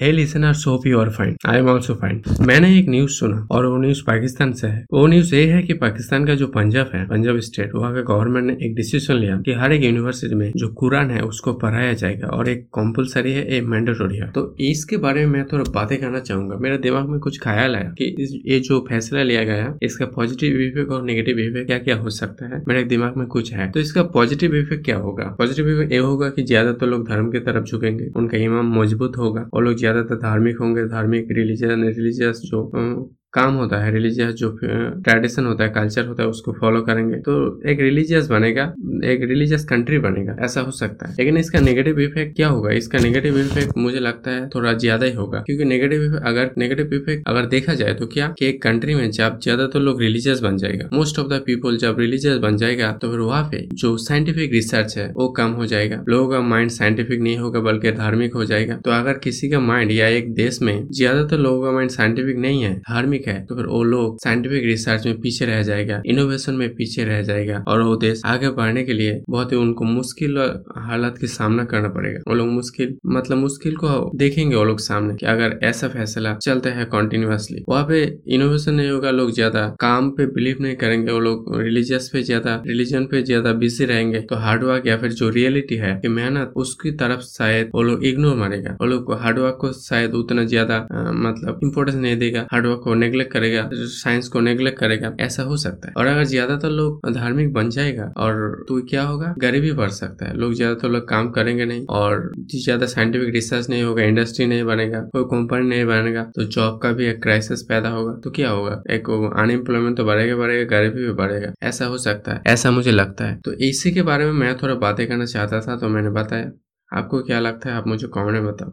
Hey listener you are fine I am also fine मैंने एक news सुना और वो न्यूज़ पाकिस्तान से है। वो न्यूज़ ये है कि पाकिस्तान का जो पंजाब है, पंजाब स्टेट वहाँ का गवर्नमेंट ने एक डिसीज़न लिया कि हर एक यूनिवर्सिटी में जो कुरान है, उसको पढ़ाया जाएगा और एक कॉम्पल्सरी है, एक मैंडेटोरी है। तो इसके बारे में मैं थोड़ा बातें करना चाहूँगा। मेरे दिमाग में कुछ ख्याल आया कि ये जो फैसला लिया गया, इसका पॉजिटिव इफ़ेक्ट और नेगेटिव इफ़ेक्ट क्या क्या हो सकता है, मेरे दिमाग में कुछ है। तो इसका पॉजिटिव इफ़ेक्ट क्या होगा? पॉजिटिव इफ़ेक्ट ये होगा कि ज़्यादातर लोग धर्म की तरफ़ झुकेंगे, उनका इमाम मज़बूत होगा और लोग ज़्यादातर धार्मिक होंगे धार्मिक रिलीजियस रिलीजियस जो काम होता है रिलीजियस जो ट्रेडिशन होता है कल्चर होता है, उसको फॉलो करेंगे तो एक रिलीजियस बनेगा, एक रिलीजियस कंट्री बनेगा, ऐसा हो सकता है। लेकिन इसका नेगेटिव इफ़ेक्ट क्या होगा? इसका नेगेटिव इफ़ेक्ट मुझे लगता है थोड़ा ज़्यादा ही होगा, क्योंकि नेगेटिव अगर नेगेटिव इफ़ेक्ट अगर देखा जाए तो क्या? कि एक कंट्री में जब ज़्यादातर तो लोग रिलीजियस बन जाएगा। मोस्ट ऑफ़ द पीपल जब रिलीजियस बन जाएगा तो फिर वहाँ पे जो साइंटिफिक रिसर्च है, वो कम हो जाएगा। लोगों का माइंड साइंटिफिक नहीं होगा, बल्कि धार्मिक हो जाएगा। तो अगर किसी का माइंड या एक देश में ज़्यादातर लोगों का माइंड साइंटिफिक नहीं है, धार्मिक धार्मिक है तो फिर वो लोग साइंटिफिक रिसर्च में पीछे रह जाएगा इनोवेशन में पीछे रह जाएगा और वो देश आगे बढ़ने के लिए बहुत ही उनको मुश्किल हालात का सामना करना पड़ेगा। वो लोग मुश्किल मतलब मुश्किल को देखेंगे वो लोग सामने कि अगर ऐसा फैसला चलता है कॉन्टिन्यूसली वहाँ पे इनोवेशन नहीं होगा, लोग ज़्यादा काम पे बिलीव नहीं करेंगे, वो लोग रिलीजियस पे ज़्यादा रिलीजन पे ज़्यादा बिज़ी रहेंगे तो हार्डवर्क या फिर जो रियलिटी है कि मेहनत, उसकी तरफ़ शायद वो लोग इग्नोर मारेगा। वो लोग हार्डवर्क को शायद उतना ज़्यादा मतलब इम्पोर्टेंस नहीं देगा हार्डवर्क को नेग्लेक्ट करेगा साइंस को नेग्लेक्ट करेगा, ऐसा हो सकता है। और अगर ज़्यादातर लोग धार्मिक बन जाएगा, और तो क्या होगा? गरीबी बढ़ सकता है। लोग ज़्यादातर लोग काम करेंगे नहीं, और ज़्यादा साइंटिफिक रिसर्च नहीं होगा इंडस्ट्री नहीं बनेगा, कोई कंपनी नहीं बनेगा तो जॉब का भी एक क्राइसिस पैदा होगा। तो क्या होगा? एक अनएम्प्लॉयमेंट तो बढ़ेगा बढ़ेगा, गरीबी भी बढ़ेगा। ऐसा हो सकता है, ऐसा मुझे लगता है। तो इसी के बारे में मैं थोड़ा बातें करना चाहता था तो मैंने बताया। आपको क्या लगता है? आप मुझे कॉमेंट में बताओ।